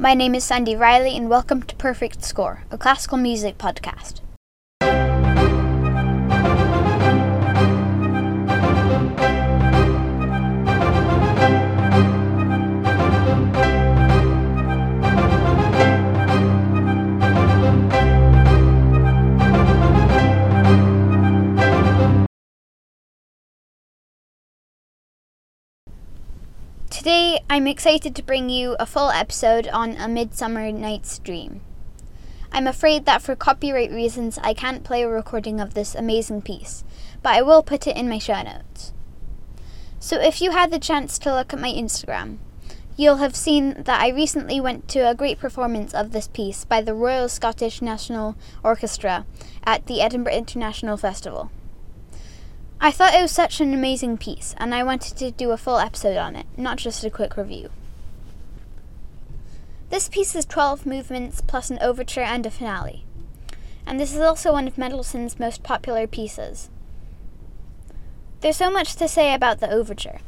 My name is Sandy Riley, and welcome to Perfect Score, a classical music podcast. Today, I'm excited to bring you a full episode on A Midsummer Night's Dream. I'm afraid that for copyright reasons, I can't play a recording of this amazing piece, but I will put it in my show notes. So, if you had the chance to look at my Instagram, you'll have seen that I recently went to a great performance of this piece by the Royal Scottish National Orchestra at the Edinburgh International Festival. I thought it was such an amazing piece, and I wanted to do a full episode on it, not just a quick review. This piece is 12 movements plus an overture and a finale, and this is also one of Mendelssohn's most popular pieces. There's so much to say about the overture.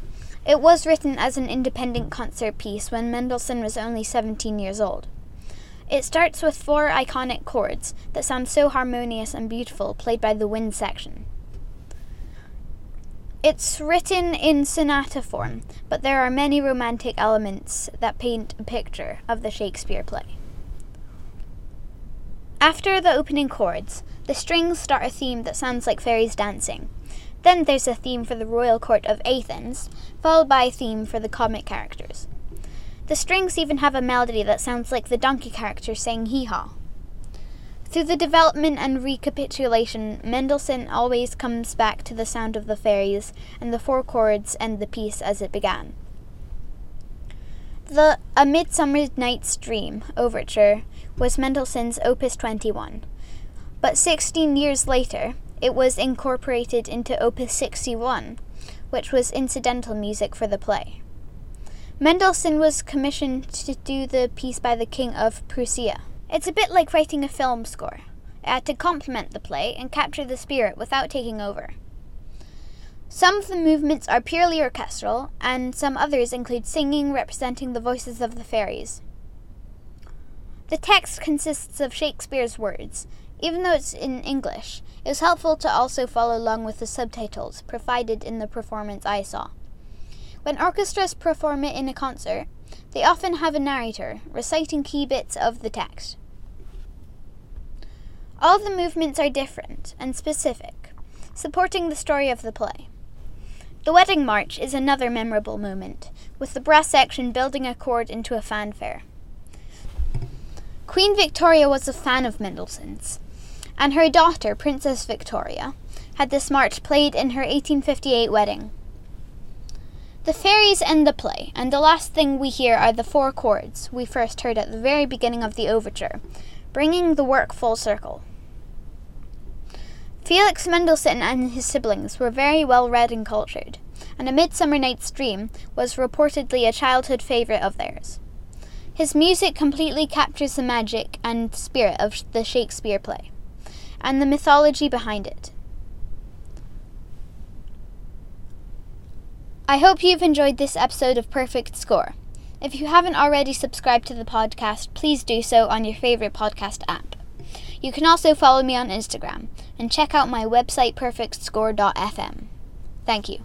It was written as an independent concert piece when Mendelssohn was only 17 years old. It starts with four iconic chords that sound so harmonious and beautiful, played by the wind section. It's written in sonata form, but there are many romantic elements that paint a picture of the Shakespeare play. After the opening chords, the strings start a theme that sounds like fairies dancing. Then there's a theme for the royal court of Athens, followed by a theme for the comic characters. The strings even have a melody that sounds like the donkey character saying hee haw. Through the development and recapitulation, Mendelssohn always comes back to the sound of the fairies and the four chords and the piece as it began. The A Midsummer Night's Dream overture was Mendelssohn's Opus 21, but 16 years later, it was incorporated into Opus 61, which was incidental music for the play. Mendelssohn was commissioned to do the piece by the King of Prussia. It's a bit like writing a film score. It had to complement the play and capture the spirit without taking over. Some of the movements are purely orchestral, and some others include singing representing the voices of the fairies. The text consists of Shakespeare's words. Even though it's in English, it was helpful to also follow along with the subtitles provided in the performance I saw. When orchestras perform it in a concert, they often have a narrator reciting key bits of the text. All the movements are different and specific, supporting the story of the play. The Wedding March is another memorable moment, with the brass section building a chord into a fanfare. Queen Victoria was a fan of Mendelssohn's, and her daughter, Princess Victoria, had this march played in her 1858 wedding. The fairies end the play, and the last thing we hear are the four chords we first heard at the very beginning of the overture, bringing the work full circle. Felix Mendelssohn and his siblings were very well read and cultured, and A Midsummer Night's Dream was reportedly a childhood favorite of theirs. His music completely captures the magic and spirit of the Shakespeare play, and the mythology behind it. I hope you've enjoyed this episode of Perfect Score. If you haven't already subscribed to the podcast, please do so on your favorite podcast app. You can also follow me on Instagram and check out my website perfectscore.fm. Thank you.